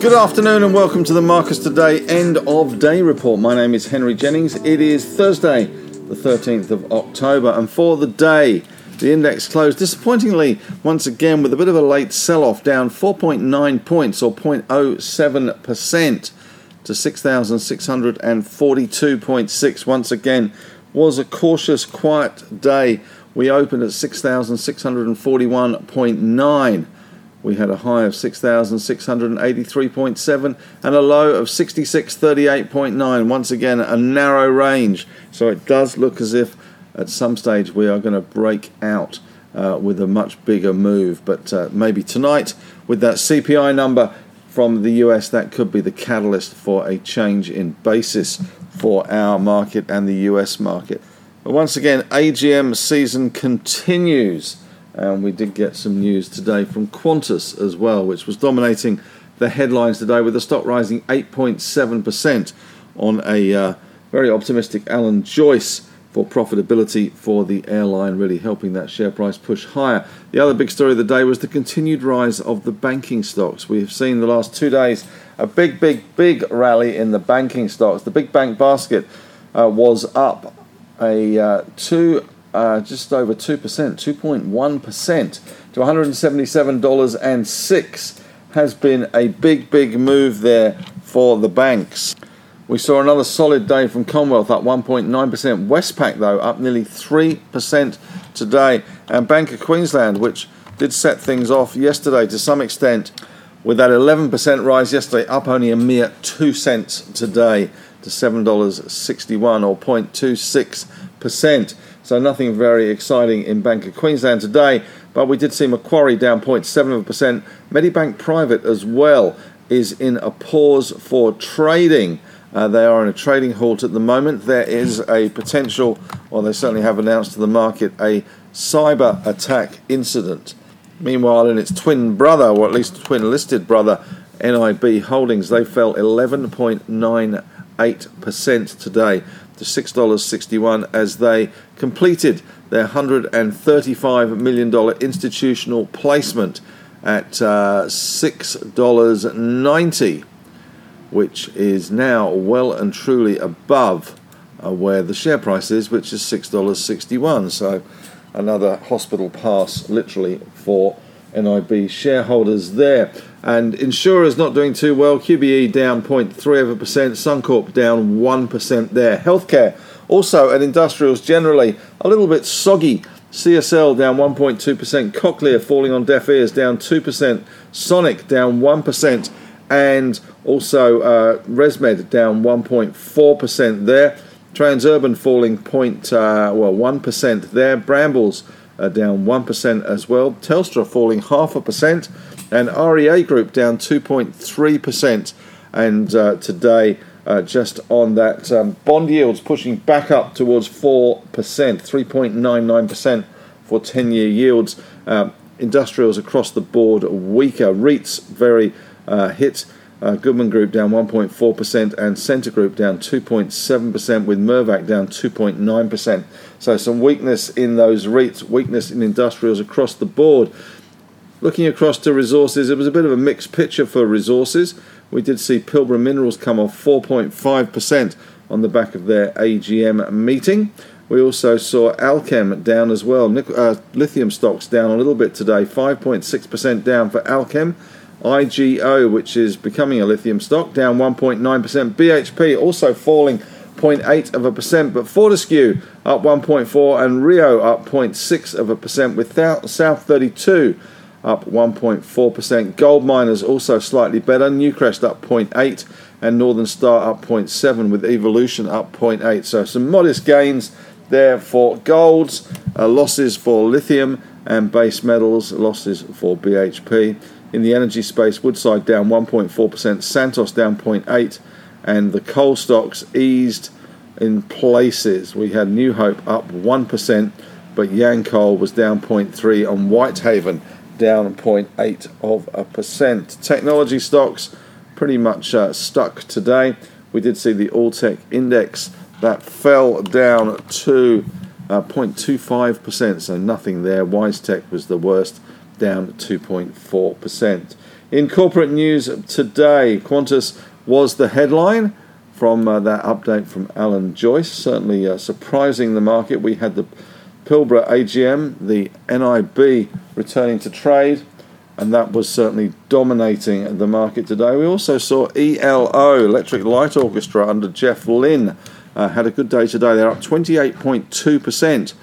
Good afternoon and welcome to the Marcus Today end of day report. My name is Henry Jennings. It is Thursday, the 13th of October, and for the day, the index closed disappointingly once again with a bit of a late sell off, down 4.9 points or 0.07% to 6,642.6. Once again, was a cautious, quiet day. We opened at 6,641.9. We had a high of 6,683.7 and a low of 6638.9. Once again, a narrow range. So it does look as if at some stage we are going to break out uh, with a much bigger move. But uh, maybe tonight, with that CPI number from the US, that could be the catalyst for a change in basis for our market and the US market. But once again, AGM season continues. And we did get some news today from Qantas as well, which was dominating the headlines today with the stock rising 8.7% on a uh, very optimistic Alan Joyce for profitability for the airline, really helping that share price push higher. The other big story of the day was the continued rise of the banking stocks. We have seen the last two days a big, big, big rally in the banking stocks. The big bank basket uh, was up a uh, two uh, just over 2%, 2.1% to $177.06 has been a big, big move there for the banks. We saw another solid day from Commonwealth up 1.9%. Westpac, though, up nearly 3% today. And Bank of Queensland, which did set things off yesterday to some extent, with that 11% rise yesterday, up only a mere 2 cents today to $7.61 or 0.26%. So nothing very exciting in Bank of Queensland today, but we did see Macquarie down 0.7%. Medibank Private as well is in a pause for trading. Uh, they are in a trading halt at the moment. There is a potential, or they certainly have announced to the market, a cyber attack incident. Meanwhile, in its twin brother, or at least twin listed brother, NIB Holdings, they fell 11.98% today to $6.61 as they completed their $135 million institutional placement at uh, $6.90, which is now well and truly above uh, where the share price is, which is $6.61. So another hospital pass, literally, for NIB shareholders there. And insurers not doing too well. QBE down 0.3 of a percent. Suncorp down 1% there. Healthcare also and industrials generally a little bit soggy. CSL down 1.2%. Cochlear falling on deaf ears down 2%. Sonic down 1%. And also uh, ResMed down 1.4% there. Transurban falling point, uh, well, 1% there. Brambles uh, down 1% as well. Telstra falling half a percent, and REA Group down 2.3%. And uh, today, uh, just on that, um, bond yields pushing back up towards 4%, 3.99% for 10 year yields. Um, industrials across the board weaker. REITs very uh, hit. Uh, Goodman Group down 1.4% and Scentre Group down 2.7%, with Mirvac down 2.9%. So some weakness in those REITs, weakness in industrials across the board. Looking across to resources, it was a bit of a mixed picture for resources. We did see Pilbara Minerals come off 4.5% on the back of their AGM meeting. We also saw Allkem down as well. Uh, lithium stocks down a little bit today, 5.6% down for Allkem. IGO, which is becoming a lithium stock, down 1.9%. BHP also falling 0.8 of a percent, but Fortescue up 1.4 and Rio up 0.6 of a percent, with South 32 up 1.4%. Gold miners also slightly better. Newcrest up 0.8 and Northern Star up 0.7 with Evolution up 0.8. So some modest gains there for golds, uh, losses for lithium and base metals, losses for BHP. In the energy space, Woodside down 1.4%, Santos down 0.8, and the coal stocks eased in places. We had New Hope up 1%, but Yancoal was down 0.3 and Whitehaven down 0.8 of a percent. Technology stocks pretty much uh, stuck today. We did see the Alltech index that fell down to uh, 0.25%, so nothing there. WiseTech was the worst, down 2.4%. In corporate news today, Qantas was the headline from uh, that update from Alan Joyce, certainly uh, surprising the market. We had the Pilbara AGM, the NIB returning to trade, and that was certainly dominating the market today. We also saw ELO, Electric Light Orchestra, under Jeff Lynne, uh, had a good day today. They're up 28.2%,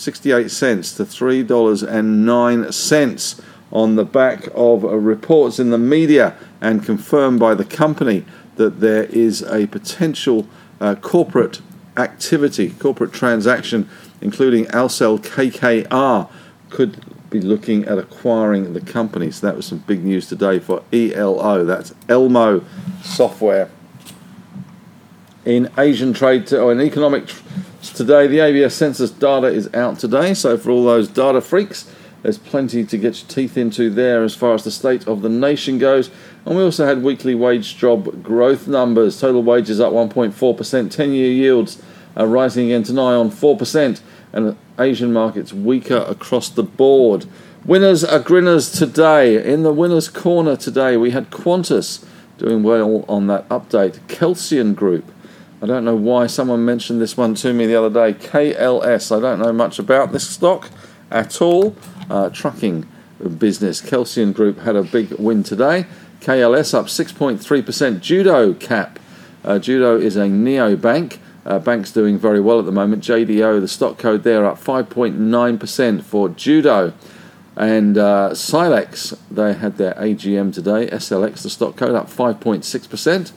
68 cents to $3.09 on the back of reports in the media and confirmed by the company that there is a potential uh, corporate activity, corporate transaction, including Accel-KKR, could be looking at acquiring the company. So that was some big news today for ELO. That's Elmo Software. In Asian trade or in economic today, the ABS census data is out today. So for all those data freaks, there's plenty to get your teeth into there as far as the state of the nation goes. And we also had weekly wage job growth numbers. Total wages up 1.4%. 10 year yields are rising again to nigh on 4%. And Asian markets weaker across the board. Winners are grinners today. In the winners' corner today, we had Qantas doing well on that update. Kelsian Group. I don't know why someone mentioned this one to me the other day. KLS. I don't know much about this stock at all uh, trucking business. Kelsian Group had a big win today. KLS up 6.3%. Judo Cap. Uh, Judo is a neo bank. Uh, bank's doing very well at the moment. JDO, the stock code there, up 5.9% for Judo. And uh, Silex, they had their AGM today. SLX, the stock code, up 5.6%.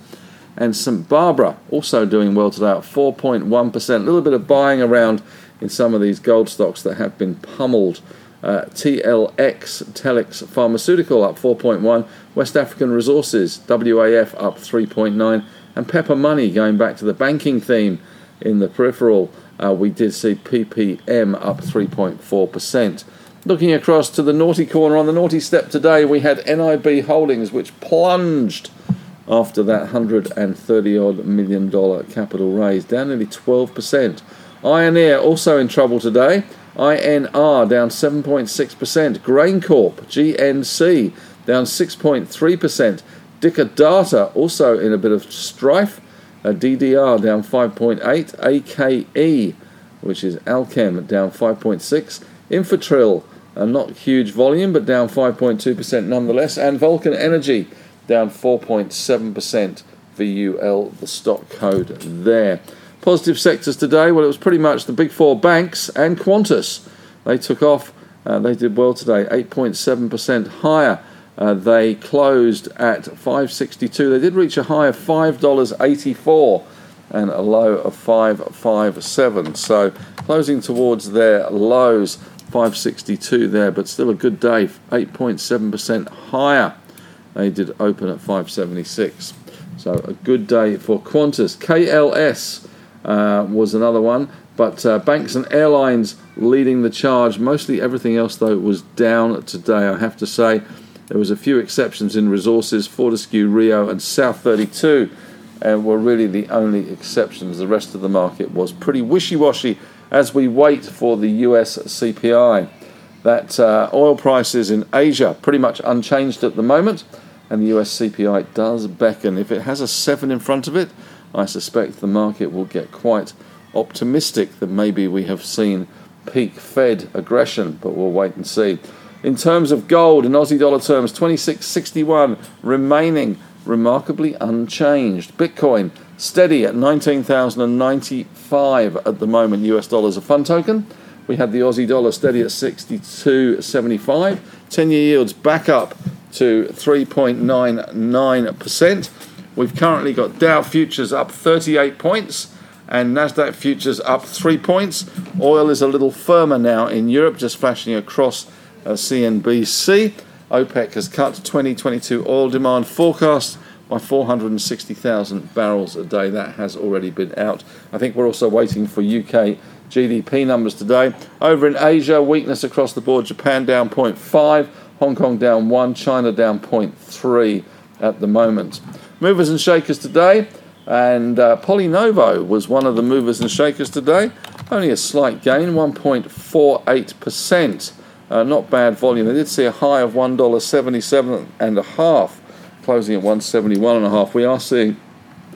And St Barbara also doing well today, up 4.1%. A little bit of buying around in some of these gold stocks that have been pummeled uh, TLX, Telix Pharmaceutical up 4.1, West African Resources, WAF up 3.9, and Pepper Money going back to the banking theme in the peripheral. Uh, we did see PPM up 3.4%. Looking across to the naughty corner on the naughty step today, we had NIB Holdings, which plunged after that 130 odd million dollar capital raise, down nearly 12%. Ioneer also in trouble today. INR down 7.6%, GrainCorp, GNC down 6.3%, Dicker Data also in a bit of strife, uh, DDR down 5.8, AKE, which is Allkem, down 5.6, Infratil, uh, not huge volume but down 5.2% nonetheless, and Vulcan Energy down 4.7%, VUL, the stock code there. Positive sectors today, well, it was pretty much the big four banks and Qantas. They took off, uh, they did well today, 8.7% higher. Uh, they closed at 562. They did reach a high of $5.84 and a low of 557. So closing towards their lows, 562 there, but still a good day, 8.7% higher. They did open at 576. So a good day for Qantas. KLS uh, was another one. But uh, banks and airlines leading the charge. Mostly everything else, though, was down today, I have to say. There was a few exceptions in resources. Fortescue, Rio, and South 32 uh, were really the only exceptions. The rest of the market was pretty wishy-washy as we wait for the US CPI. That uh, oil prices in Asia pretty much unchanged at the moment, and the US CPI does beckon. If it has a 7 in front of it, I suspect the market will get quite optimistic that maybe we have seen peak Fed aggression, but we'll wait and see. In terms of gold, in Aussie dollar terms, 2661 remaining remarkably unchanged. Bitcoin steady at 19,095 at the moment US dollars a fund token. We had the Aussie dollar steady at 62.75. 10 year yields back up to 3.99%. We've currently got Dow futures up 38 points and Nasdaq futures up 3 points. Oil is a little firmer now in Europe, just flashing across uh, CNBC. OPEC has cut 2022 oil demand forecast by 460,000 barrels a day. That has already been out. I think we're also waiting for UK GDP numbers today. Over in Asia, weakness across the board. Japan down 0.5, Hong Kong down 1, China down 0.3 at the moment. Movers and shakers today. And uh, Polynovo was one of the movers and shakers today. Only a slight gain, 1.48%. Uh, not bad volume. They did see a high of $1.77 and a half, closing at 171 and a half. We are seeing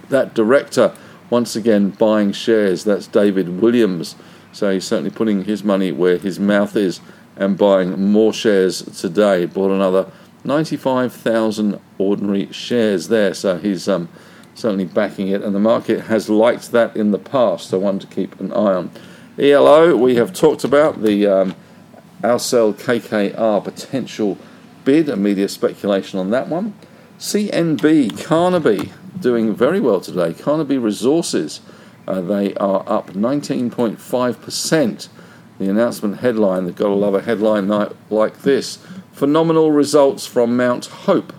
that director once again buying shares. That's David Williams. So he's certainly putting his money where his mouth is and buying more shares today. Bought another 95,000 ordinary shares there. So he's um, certainly backing it, and the market has liked that in the past. So one to keep an eye on. ELO, we have talked about the um, Accel-KKR potential bid, and media speculation on that one. CNB, Carnaby, doing very well today. Carnaby Resources, uh, they are up 19.5%. The announcement headline, they've got to love a headline like this Phenomenal results from Mount Hope.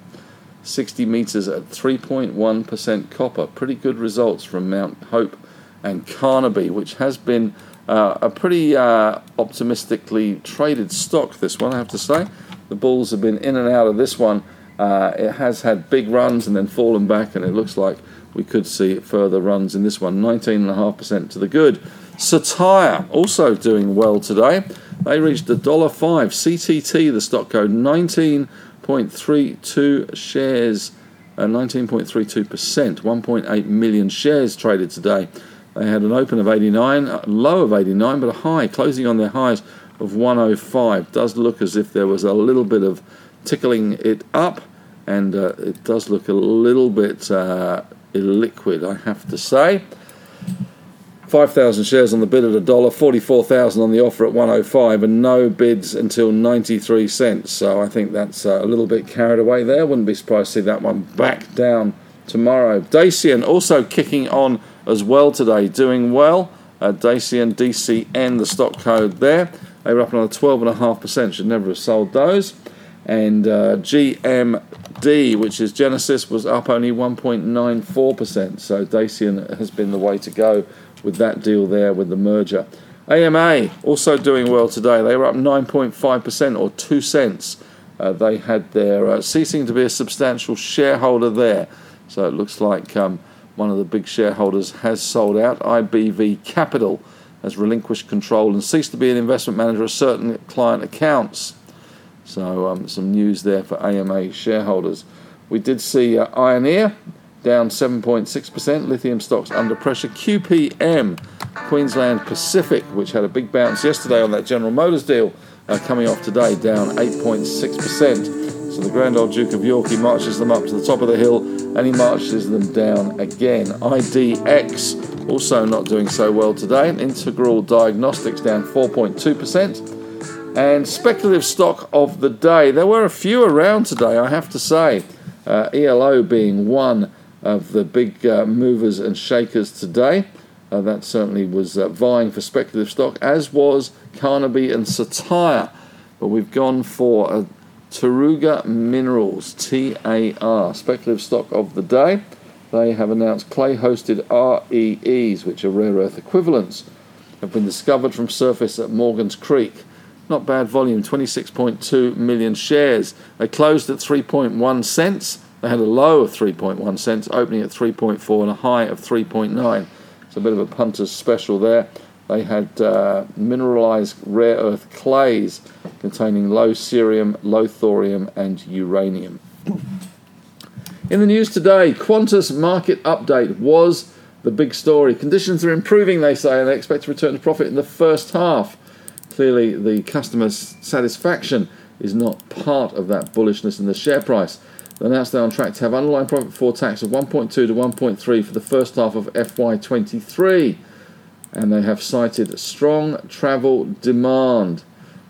60 metres at 3.1% copper. Pretty good results from Mount Hope and Carnaby, which has been uh, a pretty uh, optimistically traded stock, this one, I have to say. The bulls have been in and out of this one uh, it has had big runs and then fallen back, and it looks like we could see further runs in this one. 19.5% to the good. Cettire also doing well today. They reached a dollar five. CTT, the stock code, 19.32 shares, uh, 19.32%, 1.8 million shares traded today. They had an open of 89, low of 89, but a high, closing on their highs of 105. Does look as if there was a little bit of tickling it up, and uh, it does look a little bit uh, illiquid, I have to say. 5,000 shares on the bid at a dollar, 44,000 on the offer at 105, and no bids until 93 cents. So I think that's uh, a little bit carried away there. Wouldn't be surprised to see that one back down tomorrow. Dacian also kicking on as well today, doing well. Uh, Dacian, DCN, the stock code there. They were up another 12.5%. Should never have sold those and uh, GMD, which is Genesis, was up only 1.94%. So Dacian has been the way to go with that deal there with the merger. AMA also doing well today. They were up 9.5% or 2 cents. Uh, they had their uh, ceasing to be a substantial shareholder there. So it looks like um, one of the big shareholders has sold out. IBV Capital has relinquished control and ceased to be an investment manager of certain client accounts. So um, some news there for AMA shareholders. We did see uh, Ioneer down 7.6%, lithium stocks under pressure. QPM, Queensland Pacific, which had a big bounce yesterday on that General Motors deal, uh, coming off today down 8.6%. So the Grand Old Duke of York, he marches them up to the top of the hill and he marches them down again. IDX also not doing so well today. Integral Diagnostics down 4.2%. And speculative stock of the day. There were a few around today, I have to say. Uh, ELO being one of the big uh, movers and shakers today. Uh, that certainly was uh, vying for speculative stock, as was Carnaby and Cettire. But we've gone for a Taruga Minerals, TAR, speculative stock of the day. They have announced clay hosted REEs, which are rare earth equivalents, have been discovered from surface at Morgan's Creek. Not bad volume, 26.2 million shares. They closed at 3.1 cents. They had a low of 3.1 cents, opening at 3.4 and a high of 3.9. It's a bit of a punter's special there. They had uh, mineralized rare earth clays containing low cerium, low thorium, and uranium. In the news today, Qantas market update was the big story. Conditions are improving, they say, and they expect to return to profit in the first half clearly the customer's satisfaction is not part of that bullishness in the share price. They're now still on track to have underlying profit before tax of 1.2 to 1.3 for the first half of FY23. And they have cited strong travel demand.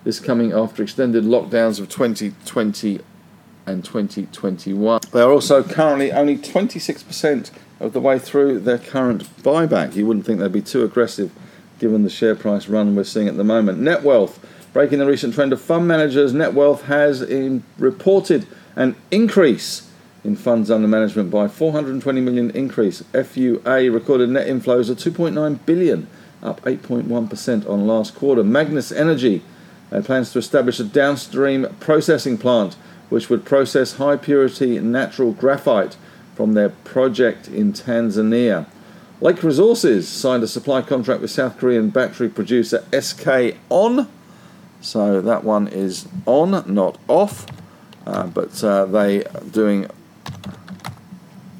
This coming after extended lockdowns of 2020 and 2021. They are also currently only 26% of the way through their current buyback. You wouldn't think they'd be too aggressive given the share price run we're seeing at the moment. Netwealth. breaking the recent trend of fund managers, Netwealth has in, reported an increase in funds under management by 420 million increase. FUA recorded net inflows of 2.9 billion, up 8.1% on last quarter. Magnis Energy plans to establish a downstream processing plant which would process high purity natural graphite from their project in Tanzania. Lake Resources signed a supply contract with South Korean battery producer SK On. So that one is on, not off. Uh, but uh, they are doing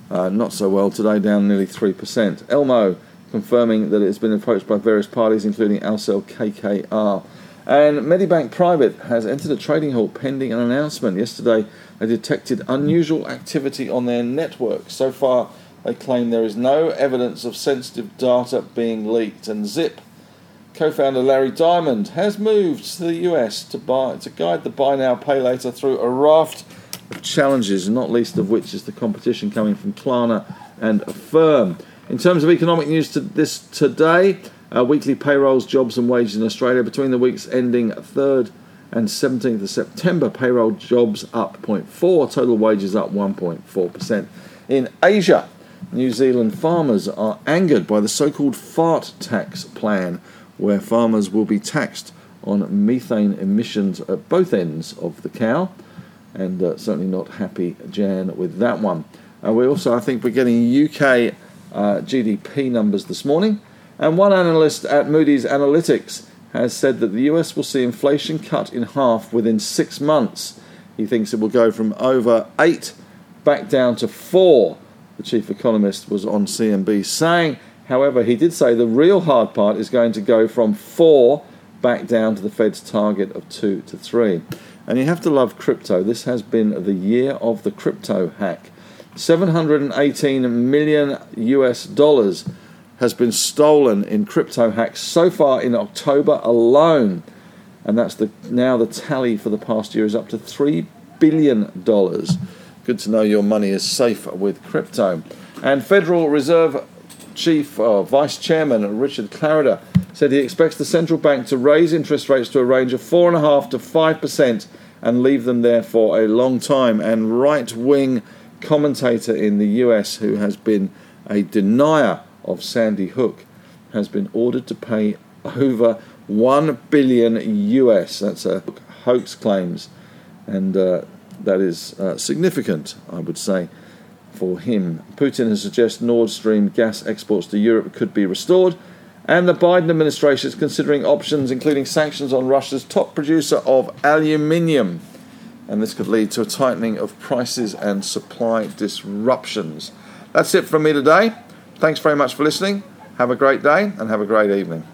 uh, not so well today, down nearly 3%. Elmo confirming that it has been approached by various parties, including Accel-KKR. And Medibank Private has entered a trading halt pending an announcement. Yesterday, they detected unusual activity on their network. So far, they claim there is no evidence of sensitive data being leaked. And Zip co-founder Larry Diamond has moved to the US to buy to guide the buy now pay later through a raft of challenges, not least of which is the competition coming from Klarna and Affirm. In terms of economic news to this today, uh, weekly payrolls, jobs and wages in Australia between the weeks ending 3rd and 17th of September, payroll jobs up 0.4, total wages up 1.4%. In Asia, New Zealand farmers are angered by the so-called fart tax plan, where farmers will be taxed on methane emissions at both ends of the cow, and uh, certainly not happy Jan with that one. Uh, we also, I think, we're getting UK uh, GDP numbers this morning. And one analyst at Moody's Analytics has said that the US will see inflation cut in half within six months. He thinks it will go from over eight back down to four. The chief economist was on CNB saying, however, he did say the real hard part is going to go from four back down to the Fed's target of two to three. And you have to love crypto. This has been the year of the crypto hack. 718 million US dollars has been stolen in crypto hacks so far in October alone. And that's the now the tally for the past year is up to 3 billion dollars. Good to know your money is safe with crypto. And Federal Reserve Chief uh, Vice Chairman Richard Clarida said he expects the central bank to raise interest rates to a range of 4.5 to 5% and leave them there for a long time. And right wing commentator in the US who has been a denier of Sandy Hook has been ordered to pay over 1 billion US. That's a hoax claims, and uh, that is uh, significant, I would say, for him. Putin has suggested Nord Stream gas exports to Europe could be restored, and the Biden administration is considering options, including sanctions on Russia's top producer of aluminium and this could lead to a tightening of prices and supply disruptions. That's it from me today. Thanks very much for listening. Have a great day and have a great evening.